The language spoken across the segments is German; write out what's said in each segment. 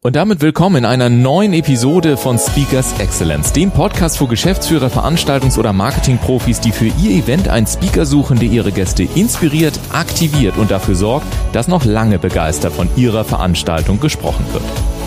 Und damit willkommen in einer neuen Episode von Speakers Excellence, dem Podcast für Geschäftsführer, Veranstaltungs- oder Marketingprofis, die für ihr Event einen Speaker suchen, der ihre Gäste inspiriert, aktiviert und dafür sorgt, dass noch lange begeistert von ihrer Veranstaltung gesprochen wird.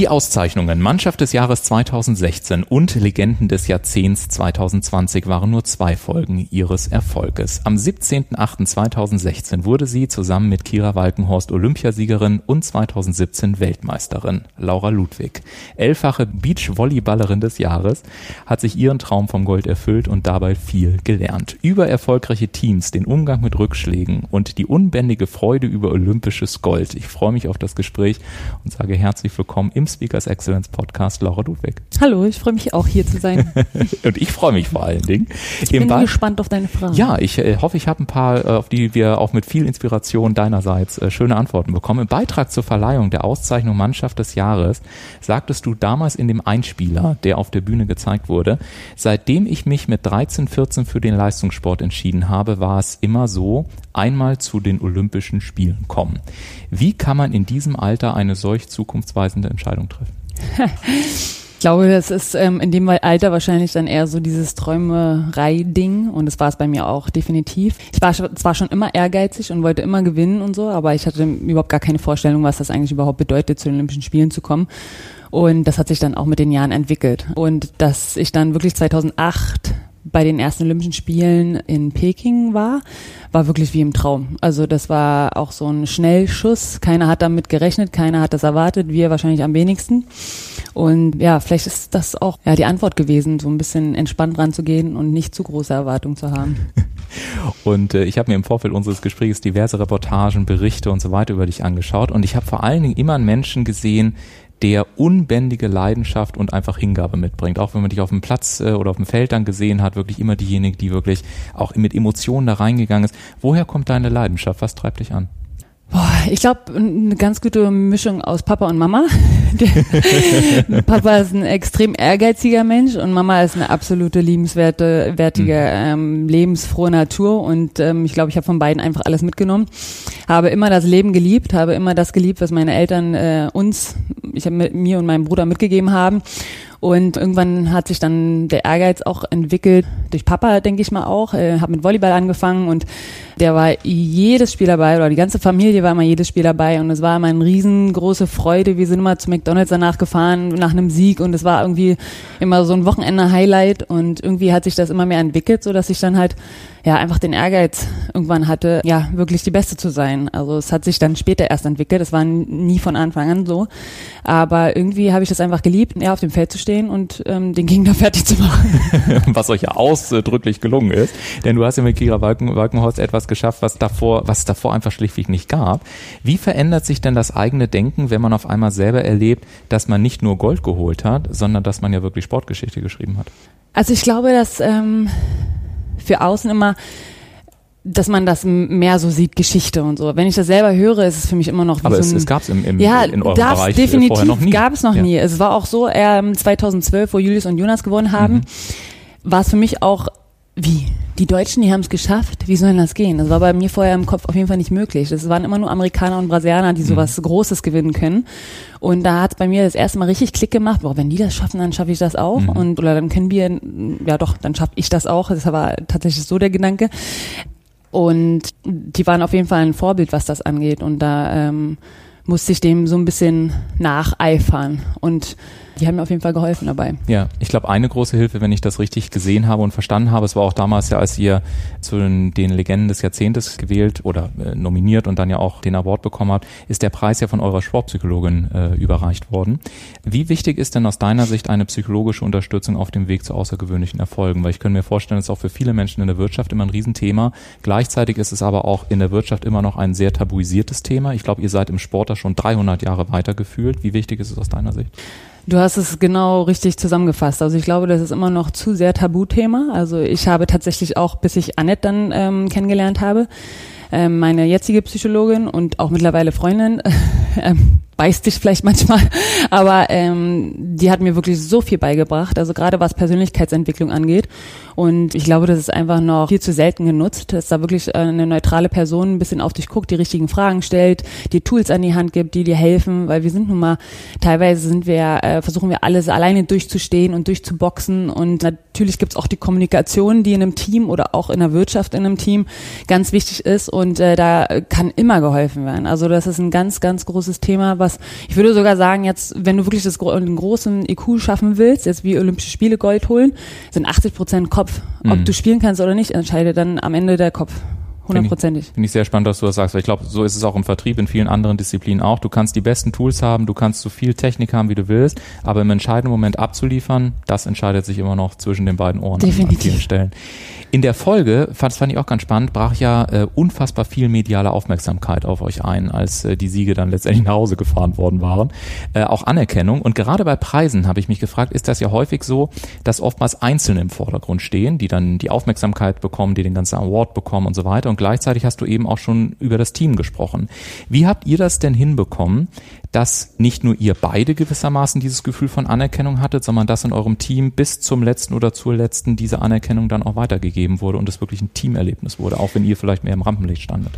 Die Auszeichnungen Mannschaft des Jahres 2016 und Legenden des Jahrzehnts 2020 waren nur zwei Folgen ihres Erfolges. Am 17.08.2016 wurde sie zusammen mit Kira Walkenhorst Olympiasiegerin und 2017 Weltmeisterin. Laura Ludwig, elffache Beachvolleyballerin des Jahres, hat sich ihren Traum vom Gold erfüllt und dabei viel gelernt. Über erfolgreiche Teams, den Umgang mit Rückschlägen und die unbändige Freude über olympisches Gold. Ich freue mich auf das Gespräch und sage herzlich willkommen im Speakers Excellence Podcast, Laura Ludwig. Hallo, ich freue mich auch hier zu sein. und ich freue mich vor allen Dingen. Ich bin Ball gespannt auf deine Fragen. Ja, ich äh, hoffe, ich habe ein paar, äh, auf die wir auch mit viel Inspiration deinerseits äh, schöne Antworten bekommen. Im Beitrag zur Verleihung der Auszeichnung Mannschaft des Jahres sagtest du damals in dem Einspieler, der auf der Bühne gezeigt wurde, seitdem ich mich mit 13, 14 für den Leistungssport entschieden habe, war es immer so, einmal zu den Olympischen Spielen kommen. Wie kann man in diesem Alter eine solch zukunftsweisende Entscheidung treffen? Ich glaube, das ist ähm, in dem Alter wahrscheinlich dann eher so dieses Träumerei-Ding und das war es bei mir auch definitiv. Ich war zwar schon immer ehrgeizig und wollte immer gewinnen und so, aber ich hatte überhaupt gar keine Vorstellung, was das eigentlich überhaupt bedeutet, zu den Olympischen Spielen zu kommen. Und das hat sich dann auch mit den Jahren entwickelt. Und dass ich dann wirklich 2008 bei den ersten Olympischen Spielen in Peking war, war wirklich wie im Traum. Also das war auch so ein Schnellschuss. Keiner hat damit gerechnet, keiner hat das erwartet, wir wahrscheinlich am wenigsten. Und ja, vielleicht ist das auch ja die Antwort gewesen, so ein bisschen entspannt ranzugehen und nicht zu große Erwartungen zu haben. Und äh, ich habe mir im Vorfeld unseres Gesprächs diverse Reportagen, Berichte und so weiter über dich angeschaut und ich habe vor allen Dingen immer einen Menschen gesehen, der unbändige Leidenschaft und einfach Hingabe mitbringt. Auch wenn man dich auf dem Platz äh, oder auf dem Feld dann gesehen hat, wirklich immer diejenige, die wirklich auch mit Emotionen da reingegangen ist. Woher kommt deine Leidenschaft? Was treibt dich an? Boah, ich glaube, eine ganz gute Mischung aus Papa und Mama. Papa ist ein extrem ehrgeiziger Mensch und Mama ist eine absolute liebenswerte, wertige, mhm. ähm, lebensfrohe Natur. Und ähm, ich glaube, ich habe von beiden einfach alles mitgenommen. Habe immer das Leben geliebt, habe immer das geliebt, was meine Eltern äh, uns, ich habe mir und meinem Bruder mitgegeben haben. Und irgendwann hat sich dann der Ehrgeiz auch entwickelt, durch Papa, denke ich mal auch. Äh, habe mit Volleyball angefangen und der war jedes Spiel dabei oder die ganze Familie war immer jedes Spiel dabei und es war immer eine riesengroße Freude. Wir sind immer zu McDonalds danach gefahren nach einem Sieg und es war irgendwie immer so ein Wochenende-Highlight und irgendwie hat sich das immer mehr entwickelt, so dass ich dann halt ja einfach den Ehrgeiz irgendwann hatte, ja wirklich die Beste zu sein. Also es hat sich dann später erst entwickelt. Das war nie von Anfang an so, aber irgendwie habe ich das einfach geliebt, ja auf dem Feld zu stehen und ähm, den Gegner fertig zu machen. Was euch ja ausdrücklich gelungen ist, denn du hast ja mit Kira Walken, Walkenhorst etwas geschafft, was davor, was es davor einfach schlichtweg nicht gab. Wie verändert sich denn das eigene Denken, wenn man auf einmal selber erlebt, dass man nicht nur Gold geholt hat, sondern dass man ja wirklich Sportgeschichte geschrieben hat? Also ich glaube, dass ähm, für außen immer dass man das mehr so sieht, Geschichte und so. Wenn ich das selber höre, ist es für mich immer noch wie Aber so es, es gab es im, im, ja, in eurem Bereich definitiv, vorher noch nie. gab es noch ja. nie. Es war auch so, ähm, 2012, wo Julius und Jonas gewonnen haben, mhm. war es für mich auch wie? Die Deutschen, die haben es geschafft. Wie soll das gehen? Das war bei mir vorher im Kopf auf jeden Fall nicht möglich. Das waren immer nur Amerikaner und Brasilianer, die sowas mhm. Großes gewinnen können. Und da hat es bei mir das erste Mal richtig Klick gemacht. Boah, wenn die das schaffen, dann schaffe ich das auch. Mhm. Und oder dann können wir, ja doch, dann schaffe ich das auch. Das war tatsächlich so der Gedanke. Und die waren auf jeden Fall ein Vorbild, was das angeht. Und da ähm, musste ich dem so ein bisschen nacheifern. Und die haben mir auf jeden Fall geholfen dabei. Ja, ich glaube, eine große Hilfe, wenn ich das richtig gesehen habe und verstanden habe, es war auch damals ja, als ihr zu den, den Legenden des Jahrzehntes gewählt oder äh, nominiert und dann ja auch den Award bekommen habt, ist der Preis ja von eurer Sportpsychologin äh, überreicht worden. Wie wichtig ist denn aus deiner Sicht eine psychologische Unterstützung auf dem Weg zu außergewöhnlichen Erfolgen? Weil ich könnte mir vorstellen, es ist auch für viele Menschen in der Wirtschaft immer ein Riesenthema. Gleichzeitig ist es aber auch in der Wirtschaft immer noch ein sehr tabuisiertes Thema. Ich glaube, ihr seid im Sport da schon 300 Jahre weitergefühlt. Wie wichtig ist es aus deiner Sicht? Du hast es genau richtig zusammengefasst. Also ich glaube, das ist immer noch zu sehr Tabuthema. Also ich habe tatsächlich auch, bis ich Annette dann ähm, kennengelernt habe, ähm, meine jetzige Psychologin und auch mittlerweile Freundin, ähm, beißt dich vielleicht manchmal, aber ähm, die hat mir wirklich so viel beigebracht, also gerade was Persönlichkeitsentwicklung angeht. Und ich glaube, das ist einfach noch viel zu selten genutzt, dass da wirklich eine neutrale Person ein bisschen auf dich guckt, die richtigen Fragen stellt, dir Tools an die Hand gibt, die dir helfen, weil wir sind nun mal, teilweise sind wir, äh, versuchen wir alles alleine durchzustehen und durchzuboxen und natürlich gibt's auch die Kommunikation, die in einem Team oder auch in der Wirtschaft in einem Team ganz wichtig ist und äh, da kann immer geholfen werden. Also das ist ein ganz, ganz großes Thema, was ich würde sogar sagen, jetzt, wenn du wirklich das, den großen IQ schaffen willst, jetzt wie Olympische Spiele Gold holen, sind 80 Prozent Kopf. Ob mhm. du spielen kannst oder nicht, entscheidet dann am Ende der Kopf. Hundertprozentig. Finde ich sehr spannend, dass du das sagst, weil ich glaube, so ist es auch im Vertrieb, in vielen anderen Disziplinen auch. Du kannst die besten Tools haben, du kannst so viel Technik haben, wie du willst, aber im entscheidenden Moment abzuliefern, das entscheidet sich immer noch zwischen den beiden Ohren Definitiv. an vielen Stellen. In der Folge, das fand ich auch ganz spannend, brach ja äh, unfassbar viel mediale Aufmerksamkeit auf euch ein, als äh, die Siege dann letztendlich nach Hause gefahren worden waren. Äh, auch Anerkennung. Und gerade bei Preisen habe ich mich gefragt, ist das ja häufig so, dass oftmals Einzelne im Vordergrund stehen, die dann die Aufmerksamkeit bekommen, die den ganzen Award bekommen und so weiter. Und gleichzeitig hast du eben auch schon über das Team gesprochen. Wie habt ihr das denn hinbekommen, dass nicht nur ihr beide gewissermaßen dieses Gefühl von Anerkennung hattet, sondern dass in eurem Team bis zum letzten oder zur letzten diese Anerkennung dann auch weitergegeben wurde und es wirklich ein Teamerlebnis wurde, auch wenn ihr vielleicht mehr im Rampenlicht standet?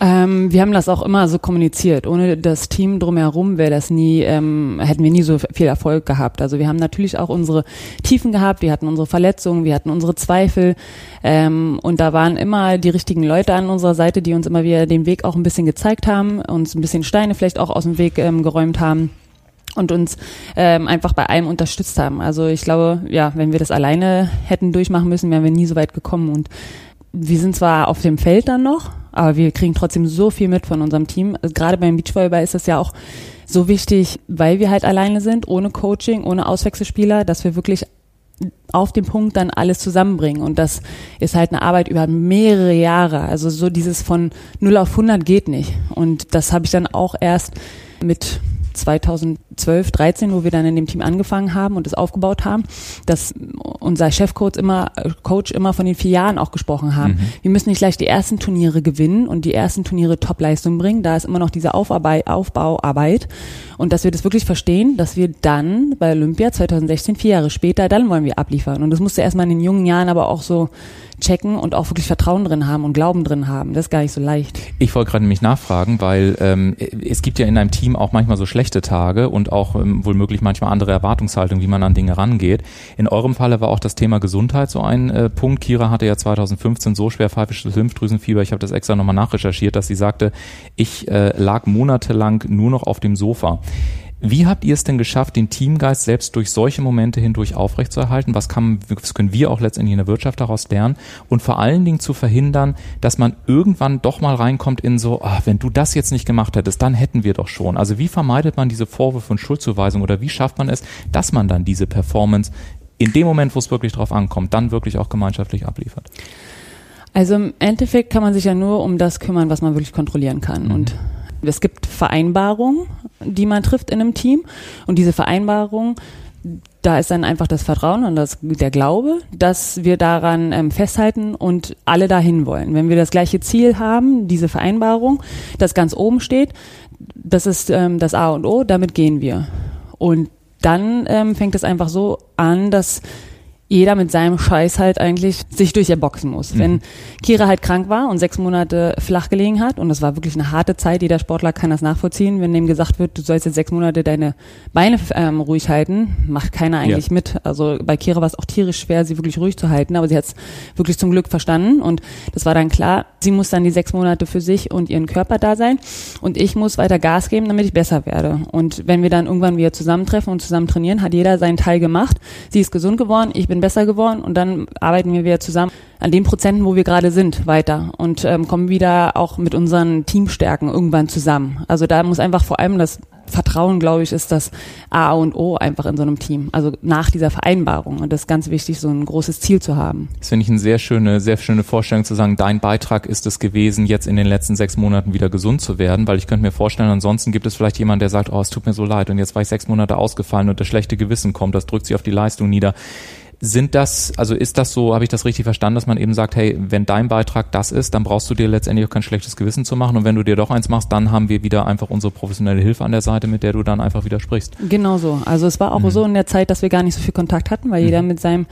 Ähm, wir haben das auch immer so kommuniziert. Ohne das Team drumherum wäre das nie, ähm, hätten wir nie so viel Erfolg gehabt. Also wir haben natürlich auch unsere Tiefen gehabt, wir hatten unsere Verletzungen, wir hatten unsere Zweifel ähm, und da waren immer die richtigen Leute an unserer Seite, die uns immer wieder den Weg auch ein bisschen gezeigt haben, uns ein bisschen Steine vielleicht auch aus dem Weg ähm, geräumt haben und uns ähm, einfach bei allem unterstützt haben. Also ich glaube, ja, wenn wir das alleine hätten durchmachen müssen, wären wir nie so weit gekommen und wir sind zwar auf dem Feld dann noch, aber wir kriegen trotzdem so viel mit von unserem Team. Also gerade beim Beachvolleyball ist das ja auch so wichtig, weil wir halt alleine sind, ohne Coaching, ohne Auswechselspieler, dass wir wirklich auf dem Punkt dann alles zusammenbringen. Und das ist halt eine Arbeit über mehrere Jahre. Also so dieses von 0 auf 100 geht nicht. Und das habe ich dann auch erst mit 2012, 13, wo wir dann in dem Team angefangen haben und es aufgebaut haben, dass unser Chefcoach immer, Coach immer von den vier Jahren auch gesprochen haben. Mhm. Wir müssen nicht gleich die ersten Turniere gewinnen und die ersten Turniere Topleistung bringen. Da ist immer noch diese Aufarbeit, Aufbauarbeit. Und dass wir das wirklich verstehen, dass wir dann bei Olympia 2016, vier Jahre später, dann wollen wir abliefern. Und das musste erstmal in den jungen Jahren aber auch so checken und auch wirklich Vertrauen drin haben und Glauben drin haben. Das ist gar nicht so leicht. Ich wollte gerade nämlich nachfragen, weil ähm, es gibt ja in einem Team auch manchmal so schlechte Tage und auch ähm, wohl möglich manchmal andere Erwartungshaltung, wie man an Dinge rangeht. In eurem Falle war auch das Thema Gesundheit so ein äh, Punkt. Kira hatte ja 2015 so schwer pfeifisches Lymphdrüsenfieber, ich habe das extra nochmal nachrecherchiert, dass sie sagte, ich äh, lag monatelang nur noch auf dem Sofa. Wie habt ihr es denn geschafft, den Teamgeist selbst durch solche Momente hindurch aufrechtzuerhalten? Was, kann, was können wir auch letztendlich in der Wirtschaft daraus lernen? Und vor allen Dingen zu verhindern, dass man irgendwann doch mal reinkommt in so, ach, wenn du das jetzt nicht gemacht hättest, dann hätten wir doch schon. Also wie vermeidet man diese Vorwürfe und Schuldzuweisung oder wie schafft man es, dass man dann diese Performance in dem Moment, wo es wirklich drauf ankommt, dann wirklich auch gemeinschaftlich abliefert? Also im Endeffekt kann man sich ja nur um das kümmern, was man wirklich kontrollieren kann. Mhm. Und es gibt Vereinbarungen, die man trifft in einem Team und diese Vereinbarung, da ist dann einfach das Vertrauen und das, der Glaube, dass wir daran ähm, festhalten und alle dahin wollen. Wenn wir das gleiche Ziel haben, diese Vereinbarung, das ganz oben steht, das ist ähm, das A und O, damit gehen wir. Und dann ähm, fängt es einfach so an, dass jeder mit seinem Scheiß halt eigentlich sich durcherboxen muss. Mhm. Wenn Kira halt krank war und sechs Monate flach gelegen hat, und das war wirklich eine harte Zeit, jeder Sportler kann das nachvollziehen, wenn dem gesagt wird, du sollst jetzt sechs Monate deine Beine ähm, ruhig halten, macht keiner eigentlich ja. mit. Also bei Kira war es auch tierisch schwer, sie wirklich ruhig zu halten, aber sie hat es wirklich zum Glück verstanden und das war dann klar, sie muss dann die sechs Monate für sich und ihren Körper da sein und ich muss weiter Gas geben, damit ich besser werde. Und wenn wir dann irgendwann wieder zusammentreffen und zusammen trainieren, hat jeder seinen Teil gemacht. Sie ist gesund geworden, ich bin bin besser geworden und dann arbeiten wir wieder zusammen an den Prozenten, wo wir gerade sind, weiter und ähm, kommen wieder auch mit unseren Teamstärken irgendwann zusammen. Also da muss einfach vor allem das Vertrauen, glaube ich, ist das A und O einfach in so einem Team. Also nach dieser Vereinbarung. Und das ist ganz wichtig, so ein großes Ziel zu haben. Das finde ich eine sehr schöne, sehr schöne Vorstellung zu sagen, dein Beitrag ist es gewesen, jetzt in den letzten sechs Monaten wieder gesund zu werden, weil ich könnte mir vorstellen, ansonsten gibt es vielleicht jemanden, der sagt, oh, es tut mir so leid und jetzt war ich sechs Monate ausgefallen und das schlechte Gewissen kommt, das drückt sich auf die Leistung nieder. Sind das, also ist das so, habe ich das richtig verstanden, dass man eben sagt, hey, wenn dein Beitrag das ist, dann brauchst du dir letztendlich auch kein schlechtes Gewissen zu machen und wenn du dir doch eins machst, dann haben wir wieder einfach unsere professionelle Hilfe an der Seite, mit der du dann einfach wieder sprichst. Genau so. Also es war auch mhm. so in der Zeit, dass wir gar nicht so viel Kontakt hatten, weil mhm. jeder mit seinem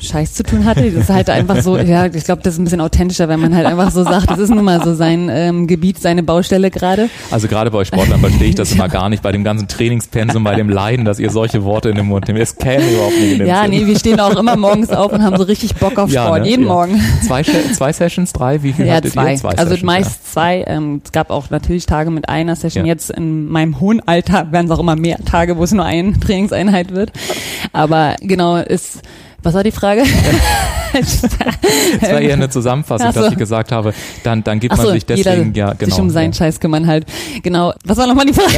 Scheiß zu tun hatte. Das ist halt einfach so, ja, ich glaube, das ist ein bisschen authentischer, wenn man halt einfach so sagt, das ist nun mal so sein ähm, Gebiet, seine Baustelle gerade. Also gerade bei euch Sportlern verstehe ich das immer gar nicht, bei dem ganzen Trainingspensum, bei dem Leiden, dass ihr solche Worte in den Mund nehmt. Es käme überhaupt nicht in den Ja, Sinn. nee, wir stehen auch immer morgens auf und haben so richtig Bock auf Sport, ja, ne? jeden ja. Morgen. Zwei, zwei Sessions, drei, wie viel ja, hattet zwei. ihr? Zwei also Sessions, meist ja. zwei. Ähm, es gab auch natürlich Tage mit einer Session. Jetzt in meinem hohen Alter werden es auch immer mehr Tage, wo es nur eine Trainingseinheit wird. Aber genau, ist was war die Frage? das war eher eine Zusammenfassung, so. dass ich gesagt habe, dann, dann gibt man sich deswegen, ja, genau. Sich um seinen ja. Scheiß kümmern halt. Genau. Was war nochmal die Frage?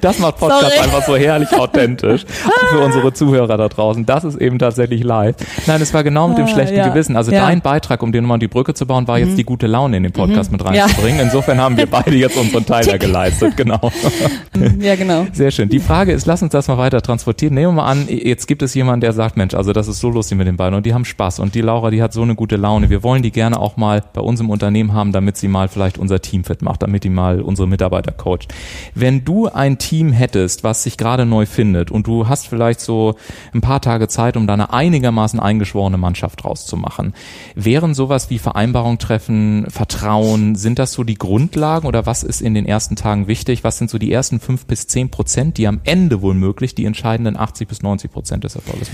das macht Podcast Sorry. einfach so herrlich authentisch für unsere Zuhörer da draußen. Das ist eben tatsächlich live. Nein, es war genau mit dem ah, schlechten ja. Gewissen. Also ja. dein Beitrag, um dir nochmal die Brücke zu bauen, war jetzt mhm. die gute Laune in den Podcast mhm. mit reinzubringen. Insofern haben wir beide jetzt unseren Teil da geleistet. Genau. Ja, genau. Sehr schön. Die Frage ist, lass uns das mal weiter transportieren nehmen wir mal an, jetzt gibt es jemanden, der sagt, Mensch, also das ist so lustig mit den beiden und die haben Spaß und die Laura, die hat so eine gute Laune. Wir wollen die gerne auch mal bei uns im Unternehmen haben, damit sie mal vielleicht unser Team fit macht, damit die mal unsere Mitarbeiter coacht. Wenn du ein Team hättest, was sich gerade neu findet und du hast vielleicht so ein paar Tage Zeit, um da eine einigermaßen eingeschworene Mannschaft rauszumachen, wären sowas wie Vereinbarung treffen, Vertrauen, sind das so die Grundlagen oder was ist in den ersten Tagen wichtig? Was sind so die ersten fünf bis zehn Prozent, die am Ende wohl möglich die entscheidenden 80 bis 90 Prozent des Erfolges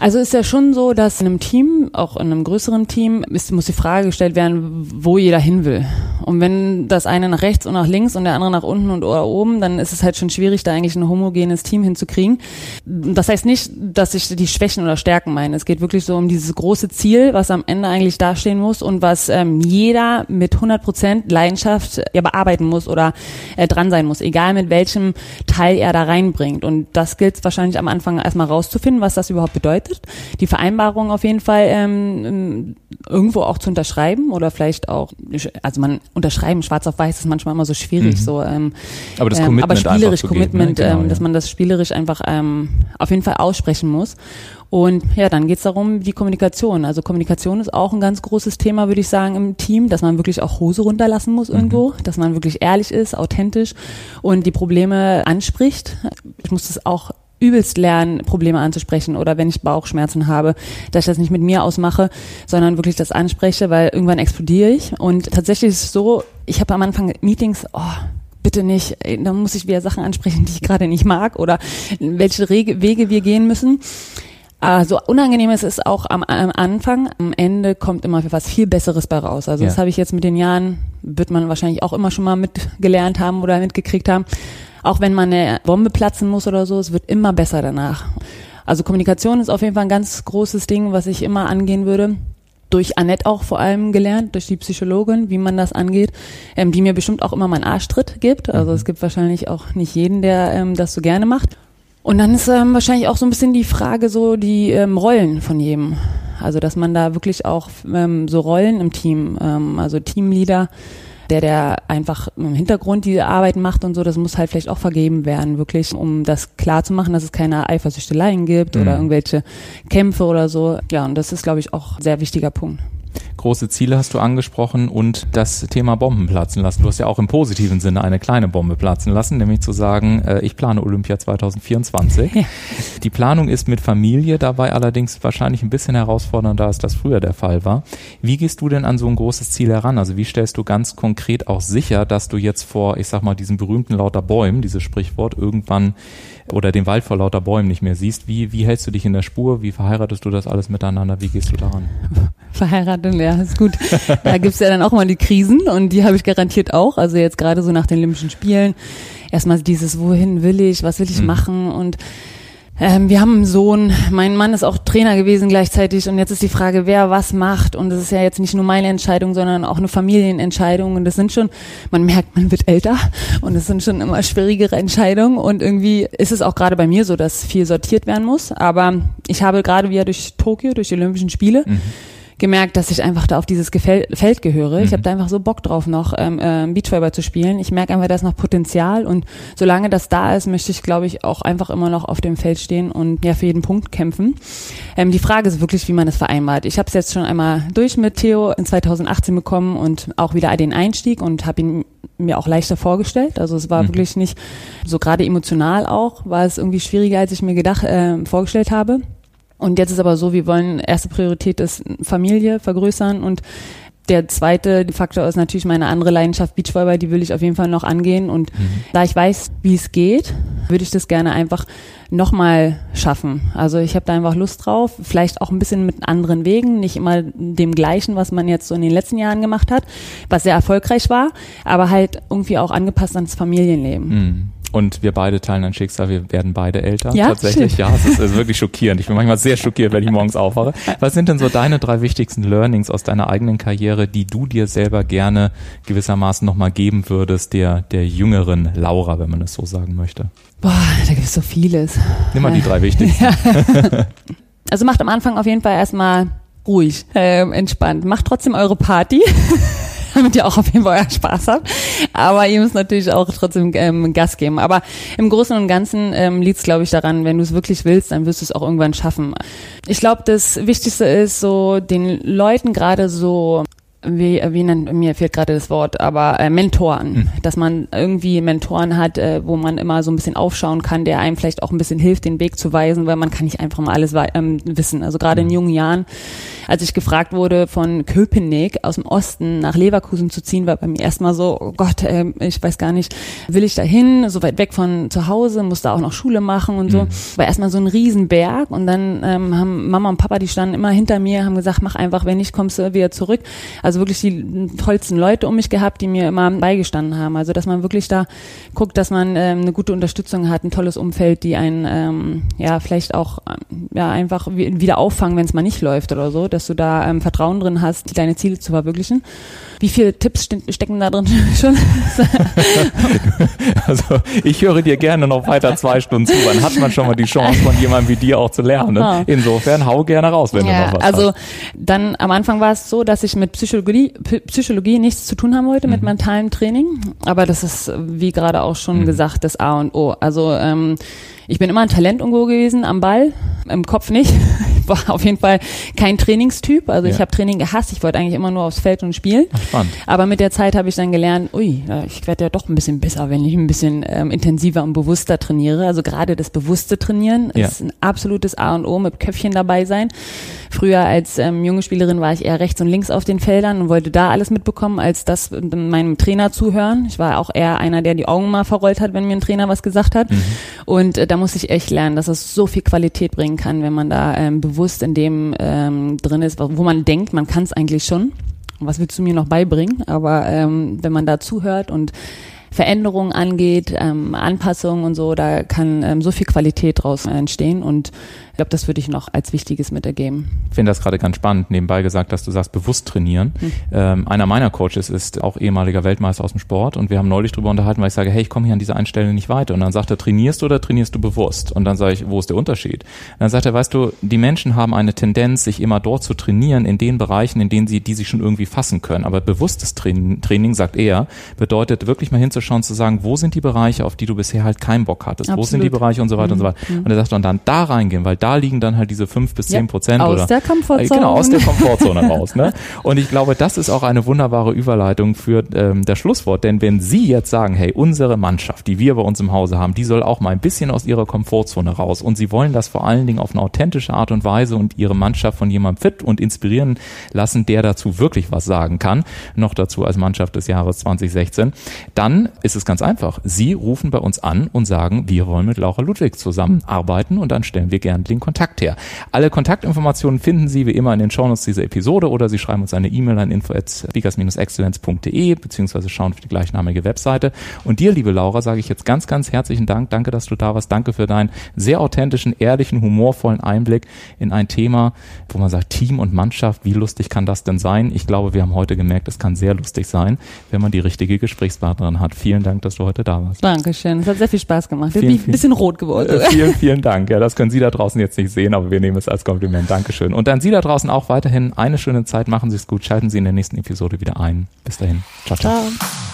Also ist ja schon so, dass in einem Team, auch in einem größeren Team, ist, muss die Frage gestellt werden, wo jeder hin will. Und wenn das eine nach rechts und nach links und der andere nach unten und oder oben, dann ist es halt schon schwierig, da eigentlich ein homogenes Team hinzukriegen. Das heißt nicht, dass ich die Schwächen oder Stärken meine. Es geht wirklich so um dieses große Ziel, was am Ende eigentlich dastehen muss und was ähm, jeder mit 100 Prozent Leidenschaft ja, bearbeiten muss oder äh, dran sein muss, egal mit welchem Teil er da reinbringt. Und das gilt wahrscheinlich am Anfang erstmal rauszufinden, was das überhaupt bedeutet bedeutet. Die Vereinbarung auf jeden Fall ähm, irgendwo auch zu unterschreiben oder vielleicht auch, also man unterschreiben schwarz auf weiß ist manchmal immer so schwierig, mhm. so. Ähm, aber das ähm, Commitment aber spielerisch ne? Commitment, genau, ähm, ja. dass man das spielerisch einfach ähm, auf jeden Fall aussprechen muss. Und ja, dann geht's darum, die Kommunikation. Also Kommunikation ist auch ein ganz großes Thema, würde ich sagen, im Team, dass man wirklich auch Hose runterlassen muss mhm. irgendwo, mhm. dass man wirklich ehrlich ist, authentisch und die Probleme anspricht. Ich muss das auch übelst lernen, Probleme anzusprechen oder wenn ich Bauchschmerzen habe, dass ich das nicht mit mir ausmache, sondern wirklich das anspreche, weil irgendwann explodiere ich. Und tatsächlich ist es so, ich habe am Anfang Meetings, oh, bitte nicht, dann muss ich wieder Sachen ansprechen, die ich gerade nicht mag oder welche Wege wir gehen müssen. Aber so unangenehm ist es auch am, am, Anfang, am Ende kommt immer was viel Besseres bei raus. Also ja. das habe ich jetzt mit den Jahren, wird man wahrscheinlich auch immer schon mal mitgelernt haben oder mitgekriegt haben auch wenn man eine Bombe platzen muss oder so, es wird immer besser danach. Also Kommunikation ist auf jeden Fall ein ganz großes Ding, was ich immer angehen würde durch Annette auch vor allem gelernt, durch die Psychologin, wie man das angeht, ähm, die mir bestimmt auch immer meinen Arschtritt gibt. Also mhm. es gibt wahrscheinlich auch nicht jeden, der ähm, das so gerne macht. Und dann ist ähm, wahrscheinlich auch so ein bisschen die Frage so die ähm, Rollen von jedem. Also dass man da wirklich auch ähm, so Rollen im Team, ähm, also Teamleader, der, der einfach im Hintergrund die Arbeit macht und so, das muss halt vielleicht auch vergeben werden, wirklich, um das klar zu machen, dass es keine Eifersüchteleien gibt mhm. oder irgendwelche Kämpfe oder so. Ja, und das ist, glaube ich, auch ein sehr wichtiger Punkt. Große Ziele hast du angesprochen und das Thema Bomben platzen lassen. Du hast ja auch im positiven Sinne eine kleine Bombe platzen lassen, nämlich zu sagen, äh, ich plane Olympia 2024. Ja. Die Planung ist mit Familie dabei allerdings wahrscheinlich ein bisschen herausfordernder, als das früher der Fall war. Wie gehst du denn an so ein großes Ziel heran? Also wie stellst du ganz konkret auch sicher, dass du jetzt vor, ich sag mal, diesem berühmten lauter Bäumen, dieses Sprichwort, irgendwann oder den Wald vor lauter Bäumen nicht mehr siehst? Wie, wie hältst du dich in der Spur? Wie verheiratest du das alles miteinander? Wie gehst du daran? Verheiratet, ja, ist gut. da gibt's ja dann auch mal die Krisen und die habe ich garantiert auch. Also jetzt gerade so nach den Olympischen Spielen. Erstmal dieses, wohin will ich, was will ich mhm. machen? Und ähm, wir haben einen Sohn, mein Mann ist auch Trainer gewesen gleichzeitig. Und jetzt ist die Frage, wer was macht? Und das ist ja jetzt nicht nur meine Entscheidung, sondern auch eine Familienentscheidung. Und das sind schon, man merkt, man wird älter. Und es sind schon immer schwierigere Entscheidungen. Und irgendwie ist es auch gerade bei mir so, dass viel sortiert werden muss, aber ich habe gerade wieder durch Tokio, durch die Olympischen Spiele, mhm gemerkt, dass ich einfach da auf dieses Gefäl Feld gehöre. Mhm. Ich habe da einfach so Bock drauf, noch ähm, äh, Beachvolleyball zu spielen. Ich merke einfach, da ist noch Potenzial und solange das da ist, möchte ich, glaube ich, auch einfach immer noch auf dem Feld stehen und ja für jeden Punkt kämpfen. Ähm, die Frage ist wirklich, wie man das vereinbart. Ich habe es jetzt schon einmal durch mit Theo in 2018 bekommen und auch wieder den Einstieg und habe ihn mir auch leichter vorgestellt. Also es war mhm. wirklich nicht so gerade emotional auch, war es irgendwie schwieriger, als ich mir gedacht äh, vorgestellt habe. Und jetzt ist aber so, wir wollen, erste Priorität ist Familie vergrößern und der zweite Faktor ist natürlich meine andere Leidenschaft, Beachvolleyball, die will ich auf jeden Fall noch angehen. Und mhm. da ich weiß, wie es geht, würde ich das gerne einfach nochmal schaffen. Also ich habe da einfach Lust drauf, vielleicht auch ein bisschen mit anderen Wegen, nicht immer dem gleichen, was man jetzt so in den letzten Jahren gemacht hat, was sehr erfolgreich war, aber halt irgendwie auch angepasst ans Familienleben. Mhm. Und wir beide teilen ein Schicksal, wir werden beide älter. Ja, tatsächlich. Stimmt. Ja, es ist, ist, wirklich schockierend. Ich bin manchmal sehr schockiert, wenn ich morgens aufwache. Was sind denn so deine drei wichtigsten Learnings aus deiner eigenen Karriere, die du dir selber gerne gewissermaßen nochmal geben würdest, der, der jüngeren Laura, wenn man es so sagen möchte? Boah, da gibt es so vieles. Nimm mal die drei wichtigsten. Ja. Also macht am Anfang auf jeden Fall erstmal ruhig, äh, entspannt. Macht trotzdem eure Party. damit ihr auch auf jeden Fall Spaß habt. Aber ihr müsst natürlich auch trotzdem ähm, Gas geben. Aber im Großen und Ganzen ähm, liegt es, glaube ich, daran, wenn du es wirklich willst, dann wirst du es auch irgendwann schaffen. Ich glaube, das Wichtigste ist so, den Leuten gerade so wie, wie nennt, mir fehlt gerade das Wort, aber äh, Mentoren, mhm. dass man irgendwie Mentoren hat, äh, wo man immer so ein bisschen aufschauen kann, der einem vielleicht auch ein bisschen hilft, den Weg zu weisen, weil man kann nicht einfach mal alles ähm, wissen. Also gerade mhm. in jungen Jahren, als ich gefragt wurde, von Köpenick aus dem Osten nach Leverkusen zu ziehen, war bei mir erstmal so, oh Gott, äh, ich weiß gar nicht, will ich da hin, so weit weg von zu Hause, muss da auch noch Schule machen und so. Mhm. War erstmal so ein Riesenberg und dann ähm, haben Mama und Papa, die standen immer hinter mir, haben gesagt, mach einfach, wenn nicht, kommst du wieder zurück. Also also wirklich die tollsten Leute um mich gehabt, die mir immer beigestanden haben. Also dass man wirklich da guckt, dass man ähm, eine gute Unterstützung hat, ein tolles Umfeld, die einen ähm, ja vielleicht auch ähm, ja einfach wieder auffangen, wenn es mal nicht läuft oder so, dass du da ähm, Vertrauen drin hast, deine Ziele zu verwirklichen. Wie viele Tipps ste stecken da drin schon? also ich höre dir gerne noch weiter zwei Stunden zu. Dann hat man schon mal die Chance, von jemandem wie dir auch zu lernen. Insofern hau gerne raus, wenn ja, du noch was Also hast. dann am Anfang war es so, dass ich mit Psychologie, Psychologie nichts zu tun haben wollte, mhm. mit mentalem Training. Aber das ist, wie gerade auch schon mhm. gesagt, das A und O. Also ähm, ich bin immer ein Talent irgendwo gewesen am Ball, im Kopf nicht. Ich war auf jeden Fall kein Trainingstyp. Also ja. ich habe Training gehasst. Ich wollte eigentlich immer nur aufs Feld und spielen. Ach, spannend. Aber mit der Zeit habe ich dann gelernt, ui, ich werde ja doch ein bisschen besser, wenn ich ein bisschen ähm, intensiver und bewusster trainiere. Also gerade das bewusste Trainieren ja. ist ein absolutes A und O mit Köpfchen dabei sein. Früher als ähm, junge Spielerin war ich eher rechts und links auf den Feldern und wollte da alles mitbekommen, als das meinem Trainer zuhören. Ich war auch eher einer, der die Augen mal verrollt hat, wenn mir ein Trainer was gesagt hat. Mhm. Und äh, da muss ich echt lernen, dass es so viel Qualität bringen kann, wenn man da ähm, bewusst in dem ähm, drin ist, wo man denkt, man kann es eigentlich schon. Was willst du mir noch beibringen? Aber ähm, wenn man da zuhört und Veränderungen angeht, ähm, Anpassungen und so, da kann ähm, so viel Qualität draus entstehen und ich glaube, das würde ich noch als Wichtiges mitergeben. Ich finde das gerade ganz spannend, nebenbei gesagt, dass du sagst, bewusst trainieren. Hm. Ähm, einer meiner Coaches ist auch ehemaliger Weltmeister aus dem Sport und wir haben neulich drüber unterhalten, weil ich sage, hey, ich komme hier an dieser einen Stelle nicht weiter. Und dann sagt er, trainierst du oder trainierst du bewusst? Und dann sage ich, wo ist der Unterschied? Und dann sagt er, weißt du, die Menschen haben eine Tendenz, sich immer dort zu trainieren, in den Bereichen, in denen sie, die sie schon irgendwie fassen können. Aber bewusstes Training, Training sagt er, bedeutet wirklich mal hinzuschauen, zu sagen, wo sind die Bereiche, auf die du bisher halt keinen Bock hattest? Absolut. Wo sind die Bereiche und so weiter mhm. und so weiter. Mhm. Und er sagt, und dann da reingehen, weil da liegen dann halt diese fünf bis zehn Prozent aus oder der Komfortzone. Äh, genau aus der Komfortzone raus. Ne? Und ich glaube, das ist auch eine wunderbare Überleitung für ähm, das Schlusswort, denn wenn Sie jetzt sagen, hey, unsere Mannschaft, die wir bei uns im Hause haben, die soll auch mal ein bisschen aus ihrer Komfortzone raus und Sie wollen das vor allen Dingen auf eine authentische Art und Weise und Ihre Mannschaft von jemandem fit und inspirieren lassen, der dazu wirklich was sagen kann, noch dazu als Mannschaft des Jahres 2016, dann ist es ganz einfach. Sie rufen bei uns an und sagen, wir wollen mit Laura Ludwig zusammenarbeiten und dann stellen wir gern den Kontakt her. Alle Kontaktinformationen finden Sie wie immer in den Shownotes dieser Episode oder Sie schreiben uns eine E-Mail an info@speakers-excellence.de beziehungsweise schauen auf die gleichnamige Webseite. Und dir, liebe Laura, sage ich jetzt ganz, ganz herzlichen Dank. Danke, dass du da warst. Danke für deinen sehr authentischen, ehrlichen, humorvollen Einblick in ein Thema, wo man sagt, Team und Mannschaft, wie lustig kann das denn sein? Ich glaube, wir haben heute gemerkt, es kann sehr lustig sein, wenn man die richtige Gesprächspartnerin hat. Vielen Dank, dass du heute da warst. Dankeschön. Es hat sehr viel Spaß gemacht. Ich bin ein bisschen rot geworden. Äh, vielen, vielen Dank. Ja, das können Sie da draußen jetzt nicht sehen, aber wir nehmen es als Kompliment. Dankeschön. Und dann Sie da draußen auch weiterhin eine schöne Zeit. Machen Sie es gut. Schalten Sie in der nächsten Episode wieder ein. Bis dahin. Ciao, ciao. Ciao.